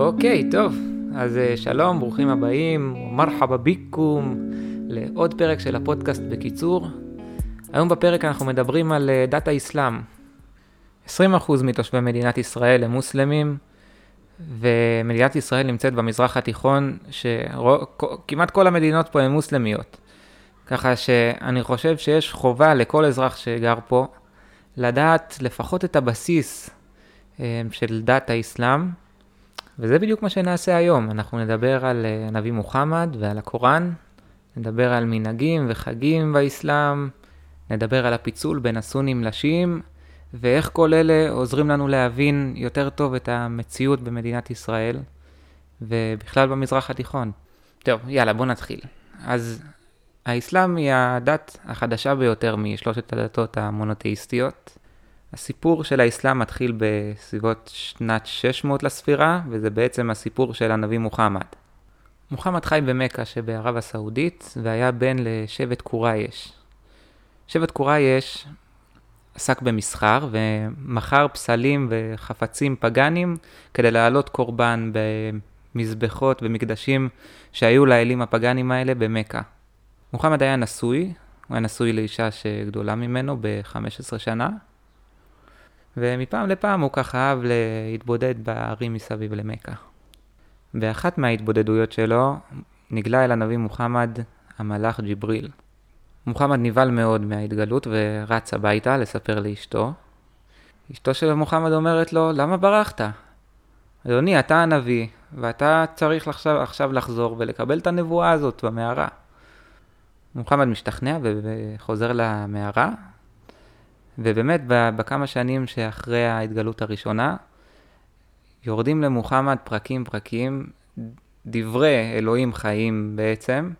אוקיי, טוב. אז אה, שלום, ברוכים הבאים, מרחבה ביקום, לעוד פרק של הפודקאסט בקיצור. היום בפרק אנחנו מדברים על אה, דת האסלאם. 20% מתושבי מדינת ישראל הם מוסלמים, ומדינת ישראל נמצאת במזרח התיכון, שכמעט כל המדינות פה הן מוסלמיות. ככה שאני חושב שיש חובה לכל אזרח שגר פה לדעת לפחות את הבסיס אה, של דת האסלאם, וזה בדיוק מה שנעשה היום. אנחנו נדבר על אה, הנביא מוחמד ועל הקוראן, נדבר על מנהגים וחגים באסלאם, נדבר על הפיצול בין הסונים לשיעים, ואיך כל אלה עוזרים לנו להבין יותר טוב את המציאות במדינת ישראל, ובכלל במזרח התיכון. טוב, יאללה, בוא נתחיל. אז האסלאם היא הדת החדשה ביותר משלושת הדתות המונותאיסטיות. הסיפור של האסלאם מתחיל בסביבות שנת 600 לספירה, וזה בעצם הסיפור של הנביא מוחמד. מוחמד חי במכה שבערב הסעודית, והיה בן לשבט קורייש. שבט קורייש עסק במסחר ומכר פסלים וחפצים פגאנים כדי להעלות קורבן במזבחות ומקדשים שהיו לאלים הפגאנים האלה במכה. מוחמד היה נשוי, הוא היה נשוי לאישה שגדולה ממנו ב-15 שנה, ומפעם לפעם הוא ככה אהב להתבודד בערים מסביב למכה. באחת מההתבודדויות שלו נגלה אל הנביא מוחמד המלאך ג'יבריל. מוחמד נבהל מאוד מההתגלות ורץ הביתה לספר לאשתו. אשתו של מוחמד אומרת לו, למה ברחת? אדוני, אתה הנביא, ואתה צריך עכשיו, עכשיו לחזור ולקבל את הנבואה הזאת במערה. מוחמד משתכנע וחוזר למערה, ובאמת בכמה שנים שאחרי ההתגלות הראשונה, יורדים למוחמד פרקים פרקים, דברי אלוהים חיים בעצם,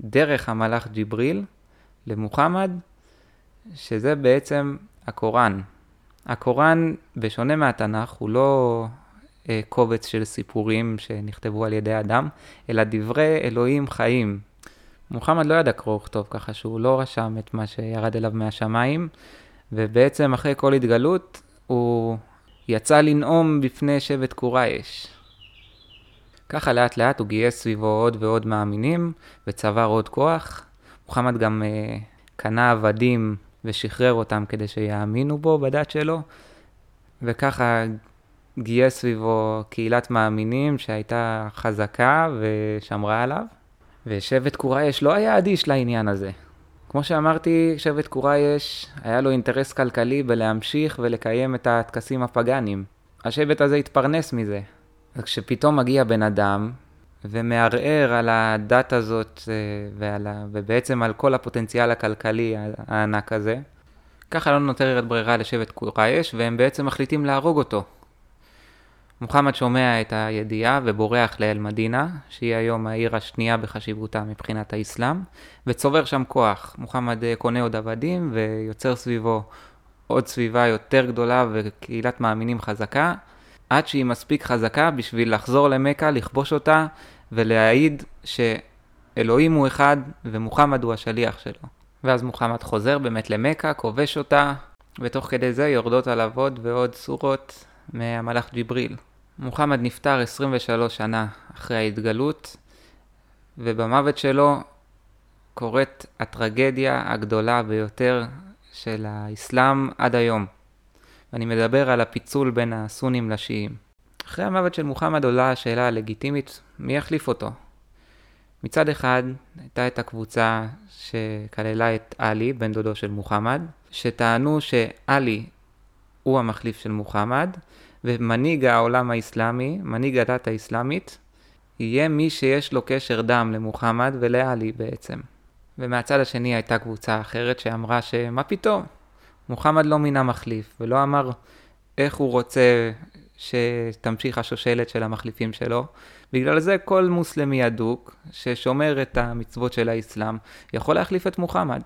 דרך המלאך ג'יבריל למוחמד, שזה בעצם הקוראן. הקוראן, בשונה מהתנ"ך, הוא לא אה, קובץ של סיפורים שנכתבו על ידי אדם, אלא דברי אלוהים חיים. מוחמד לא ידע קרוא וכתוב, ככה שהוא לא רשם את מה שירד אליו מהשמיים, ובעצם אחרי כל התגלות הוא יצא לנאום בפני שבט קורייש. ככה לאט לאט הוא גייס סביבו עוד ועוד מאמינים וצבר עוד כוח. מוחמד גם uh, קנה עבדים ושחרר אותם כדי שיאמינו בו בדת שלו, וככה גייס סביבו קהילת מאמינים שהייתה חזקה ושמרה עליו. ושבט קורייש לא היה אדיש לעניין הזה. כמו שאמרתי, שבט קורייש, היה לו אינטרס כלכלי בלהמשיך ולקיים את הטקסים הפגאנים. השבט הזה התפרנס מזה. וכשפתאום מגיע בן אדם ומערער על הדת הזאת אה, ועל ה... ובעצם על כל הפוטנציאל הכלכלי הענק הזה, ככה לא נותרת ברירה לשבט קורייש, והם בעצם מחליטים להרוג אותו. מוחמד שומע את הידיעה ובורח לאל מדינה, שהיא היום העיר השנייה בחשיבותה מבחינת האסלאם, וצובר שם כוח. מוחמד אה, קונה עוד עבדים ויוצר סביבו עוד סביבה יותר גדולה וקהילת מאמינים חזקה, עד שהיא מספיק חזקה בשביל לחזור למכה, לכבוש אותה ולהעיד שאלוהים הוא אחד ומוחמד הוא השליח שלו. ואז מוחמד חוזר באמת למכה, כובש אותה, ותוך כדי זה יורדות עליו עוד ועוד סורות מהמלאך ג'יבריל. מוחמד נפטר 23 שנה אחרי ההתגלות, ובמוות שלו קורית הטרגדיה הגדולה ביותר של האסלאם עד היום. ואני מדבר על הפיצול בין הסונים לשיעים. אחרי המוות של מוחמד עולה השאלה הלגיטימית, מי יחליף אותו? מצד אחד, הייתה את הקבוצה שכללה את עלי, בן דודו של מוחמד, שטענו שעלי הוא המחליף של מוחמד, ומנהיג העולם האסלאמי, מנהיג הדת האסלאמית, יהיה מי שיש לו קשר דם למוחמד ולעלי בעצם. ומהצד השני הייתה קבוצה אחרת שאמרה שמה פתאום, מוחמד לא מינה מחליף, ולא אמר איך הוא רוצה שתמשיך השושלת של המחליפים שלו. בגלל זה כל מוסלמי אדוק ששומר את המצוות של האסלאם יכול להחליף את מוחמד.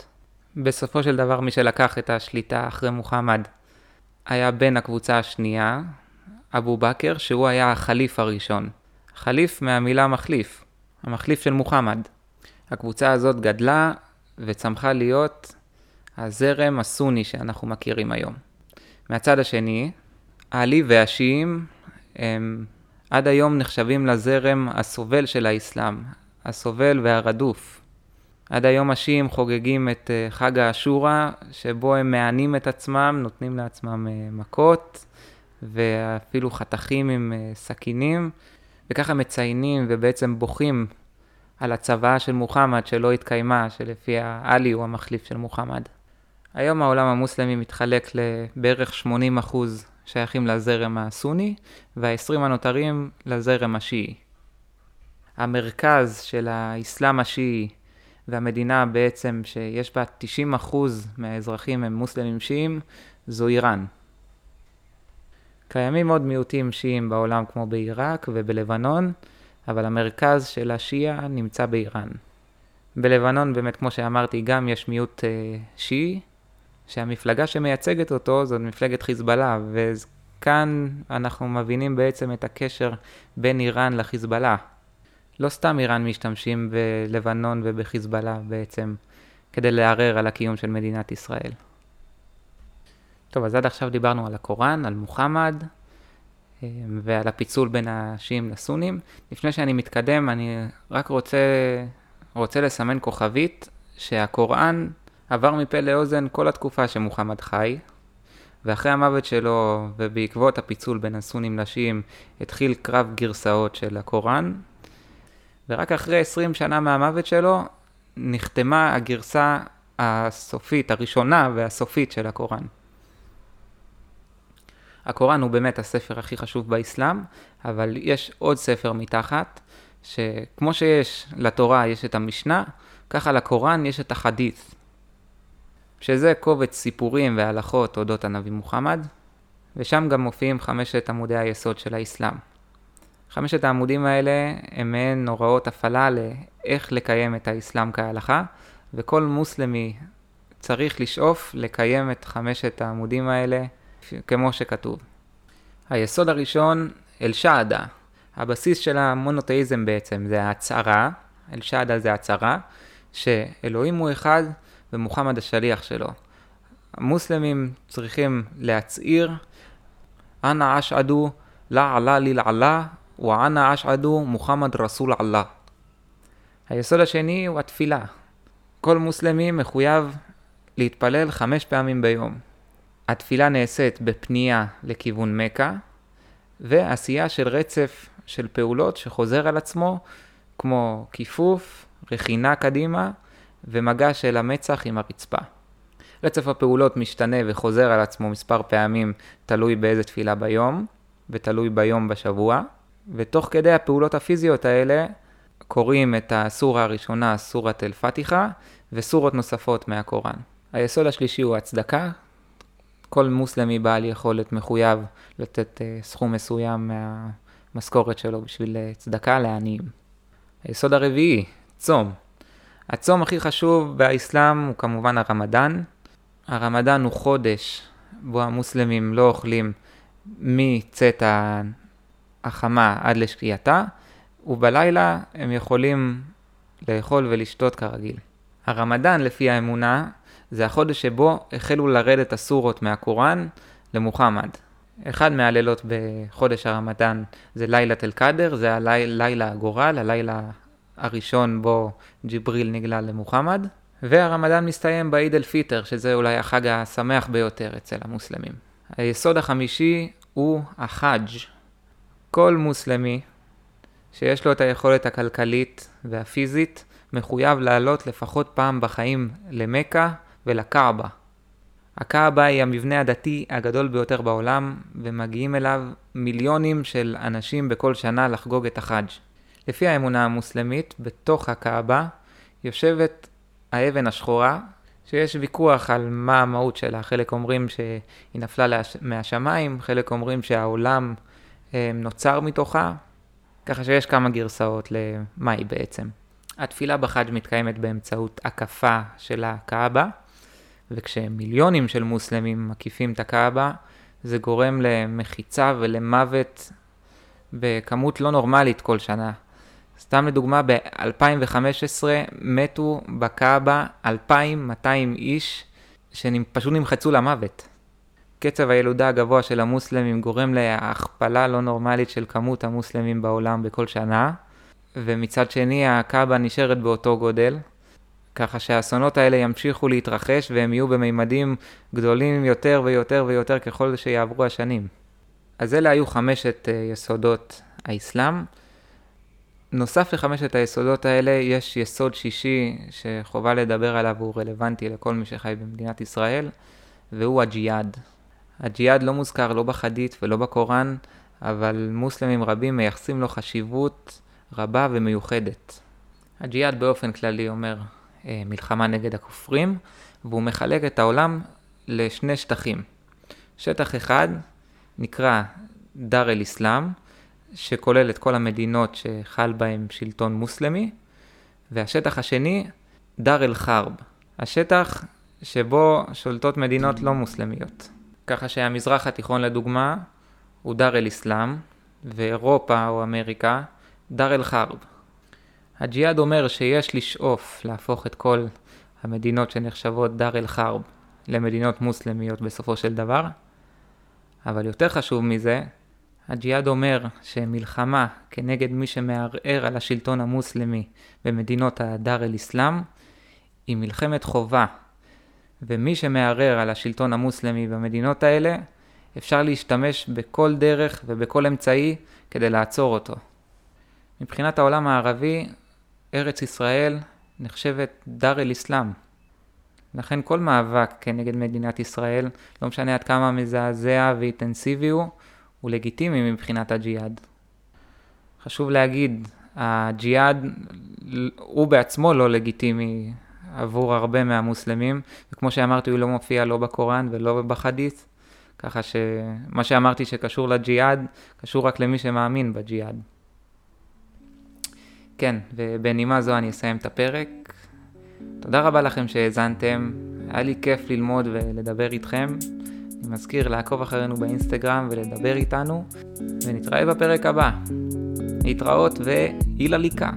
בסופו של דבר מי שלקח את השליטה אחרי מוחמד היה בן הקבוצה השנייה, אבו בכר, שהוא היה החליף הראשון. חליף מהמילה מחליף, המחליף של מוחמד. הקבוצה הזאת גדלה וצמחה להיות הזרם הסוני שאנחנו מכירים היום. מהצד השני, העלי והשיעים הם עד היום נחשבים לזרם הסובל של האסלאם, הסובל והרדוף. עד היום השיעים חוגגים את אה, חג האשורה, שבו הם מענים את עצמם, נותנים לעצמם אה, מכות, ואפילו חתכים עם אה, סכינים, וככה מציינים ובעצם בוכים על הצוואה של מוחמד שלא התקיימה, שלפיה עלי הוא המחליף של מוחמד. היום העולם המוסלמי מתחלק לבערך 80 אחוז שייכים לזרם הסוני, וה-20 הנותרים לזרם השיעי. המרכז של האסלאם השיעי והמדינה בעצם שיש בה 90 אחוז מהאזרחים הם מוסלמים שיעים, זו איראן. קיימים עוד מיעוטים שיעים בעולם כמו בעיראק ובלבנון, אבל המרכז של השיעה נמצא באיראן. בלבנון באמת, כמו שאמרתי, גם יש מיעוט אה, שיעי, שהמפלגה שמייצגת אותו זאת מפלגת חיזבאללה, וכאן אנחנו מבינים בעצם את הקשר בין איראן לחיזבאללה. לא סתם איראן משתמשים בלבנון ובחיזבאללה בעצם כדי לערער על הקיום של מדינת ישראל. טוב, אז עד עכשיו דיברנו על הקוראן, על מוחמד אה, ועל הפיצול בין השיעים לסונים. לפני שאני מתקדם, אני רק רוצה, רוצה לסמן כוכבית שהקוראן עבר מפה לאוזן כל התקופה שמוחמד חי, ואחרי המוות שלו ובעקבות הפיצול בין הסונים לשיעים התחיל קרב גרסאות של הקוראן, ורק אחרי 20 שנה מהמוות שלו נחתמה הגרסה הסופית, הראשונה והסופית של הקוראן. הקוראן הוא באמת הספר הכי חשוב באסלאם, אבל יש עוד ספר מתחת, שכמו שיש לתורה יש את המשנה, ככה לקוראן יש את החדית, שזה קובץ סיפורים והלכות אודות הנביא מוחמד, ושם גם מופיעים חמשת עמודי היסוד של האסלאם. חמשת העמודים האלה הם מעין הוראות הפעלה לאיך לקיים את האסלאם כהלכה, וכל מוסלמי צריך לשאוף לקיים את חמשת העמודים האלה כמו שכתוב. היסוד הראשון, אל-שעדה. הבסיס של המונותאיזם בעצם זה ההצהרה, אל-שעדה זה הצהרה, שאלוהים הוא אחד ומוחמד השליח שלו. המוסלמים צריכים להצהיר, אנא אשעדו לה עלה ליל עלה ואנא אשעדו מוחמד רסול עלה. היסוד השני הוא התפילה. כל מוסלמי מחויב להתפלל חמש פעמים ביום. התפילה נעשית בפנייה לכיוון מכה, ועשייה של רצף של פעולות שחוזר על עצמו, כמו כיפוף, רכינה קדימה ומגע של המצח עם הרצפה. רצף הפעולות משתנה וחוזר על עצמו מספר פעמים, תלוי באיזה תפילה ביום, ותלוי ביום בשבוע, ותוך כדי הפעולות הפיזיות האלה, קוראים את הסורה הראשונה, סורת אל-פתיחה, וסורות נוספות מהקוראן. היסוד השלישי הוא הצדקה, כל מוסלמי בעל יכולת מחויב לתת uh, סכום מסוים מהמשכורת שלו בשביל uh, צדקה לעניים. היסוד הרביעי, צום. הצום הכי חשוב באסלאם הוא כמובן הרמדאן. הרמדאן הוא חודש בו המוסלמים לא אוכלים מצאת החמה עד לשקיעתה, ובלילה הם יכולים לאכול ולשתות כרגיל. הרמדאן, לפי האמונה, זה החודש שבו החלו לרדת הסורות מהקוראן למוחמד. אחד מהלילות בחודש הרמדאן זה לילת אל-קאדר, זה הלילה הגורל, הלילה הראשון בו ג'יבריל נגלה למוחמד. והרמדאן מסתיים בעיד אל-פיטר, שזה אולי החג השמח ביותר אצל המוסלמים. היסוד החמישי הוא החאג'. כל מוסלמי שיש לו את היכולת הכלכלית והפיזית מחויב לעלות לפחות פעם בחיים למכה ולקעבה. הקעבה היא המבנה הדתי הגדול ביותר בעולם, ומגיעים אליו מיליונים של אנשים בכל שנה לחגוג את החאג'. לפי האמונה המוסלמית, בתוך הקעבה יושבת האבן השחורה, שיש ויכוח על מה המהות שלה. חלק אומרים שהיא נפלה מהשמיים, חלק אומרים שהעולם אה, נוצר מתוכה, ככה שיש כמה גרסאות למה היא בעצם. התפילה בחאג' מתקיימת באמצעות הקפה של הקעבה. וכשמיליונים של מוסלמים מקיפים את הקאבה, זה גורם למחיצה ולמוות בכמות לא נורמלית כל שנה. סתם לדוגמה, ב-2015 מתו בקאבה 2,200 איש שפשוט נמחצו למוות. קצב הילודה הגבוה של המוסלמים גורם להכפלה לא נורמלית של כמות המוסלמים בעולם בכל שנה, ומצד שני הקאבה נשארת באותו גודל, ככה שהאסונות האלה ימשיכו להתרחש והם יהיו בממדים גדולים יותר ויותר ויותר ככל שיעברו השנים. אז אלה היו חמשת אה, יסודות האסלאם. נוסף לחמשת היסודות האלה, יש יסוד שישי שחובה לדבר עליו והוא רלוונטי לכל מי שחי במדינת ישראל, והוא הג'יהאד. הג'יהאד לא מוזכר לא בחדית ולא בקוראן, אבל מוסלמים רבים מייחסים לו חשיבות רבה ומיוחדת. הג'יהאד באופן כללי אומר מלחמה נגד הכופרים, והוא מחלק את העולם לשני שטחים. שטח אחד נקרא דאר אל-אסלאם, שכולל את כל המדינות שחל בהן שלטון מוסלמי, והשטח השני, דאר אל-חרב, השטח שבו שולטות מדינות לא מוסלמיות. ככה שהמזרח התיכון לדוגמה הוא דאר אל-אסלאם, ואירופה או אמריקה, דאר אל-חרב. הג'יהאד אומר שיש לשאוף להפוך את כל המדינות שנחשבות דאר אל-חרב למדינות מוסלמיות בסופו של דבר, אבל יותר חשוב מזה, הג'יהאד אומר שמלחמה כנגד מי שמערער על השלטון המוסלמי במדינות הדאר אל-אסלאם היא מלחמת חובה, ומי שמערער על השלטון המוסלמי במדינות האלה, אפשר להשתמש בכל דרך ובכל אמצעי כדי לעצור אותו. מבחינת העולם הערבי, ארץ ישראל נחשבת דאר אל-אסלאם. לכן כל מאבק כנגד מדינת ישראל, לא משנה עד כמה מזעזע ואינטנסיבי הוא, הוא לגיטימי מבחינת הג'יהאד. חשוב להגיד, הג'יהאד הוא בעצמו לא לגיטימי עבור הרבה מהמוסלמים, וכמו שאמרתי הוא לא מופיע לא בקוראן ולא בחדית, ככה שמה שאמרתי שקשור לג'יהאד, קשור רק למי שמאמין בג'יהאד. כן, ובנימה זו אני אסיים את הפרק. תודה רבה לכם שהאזנתם, היה לי כיף ללמוד ולדבר איתכם. אני מזכיר לעקוב אחרינו באינסטגרם ולדבר איתנו, ונתראה בפרק הבא. להתראות והילה ליקה.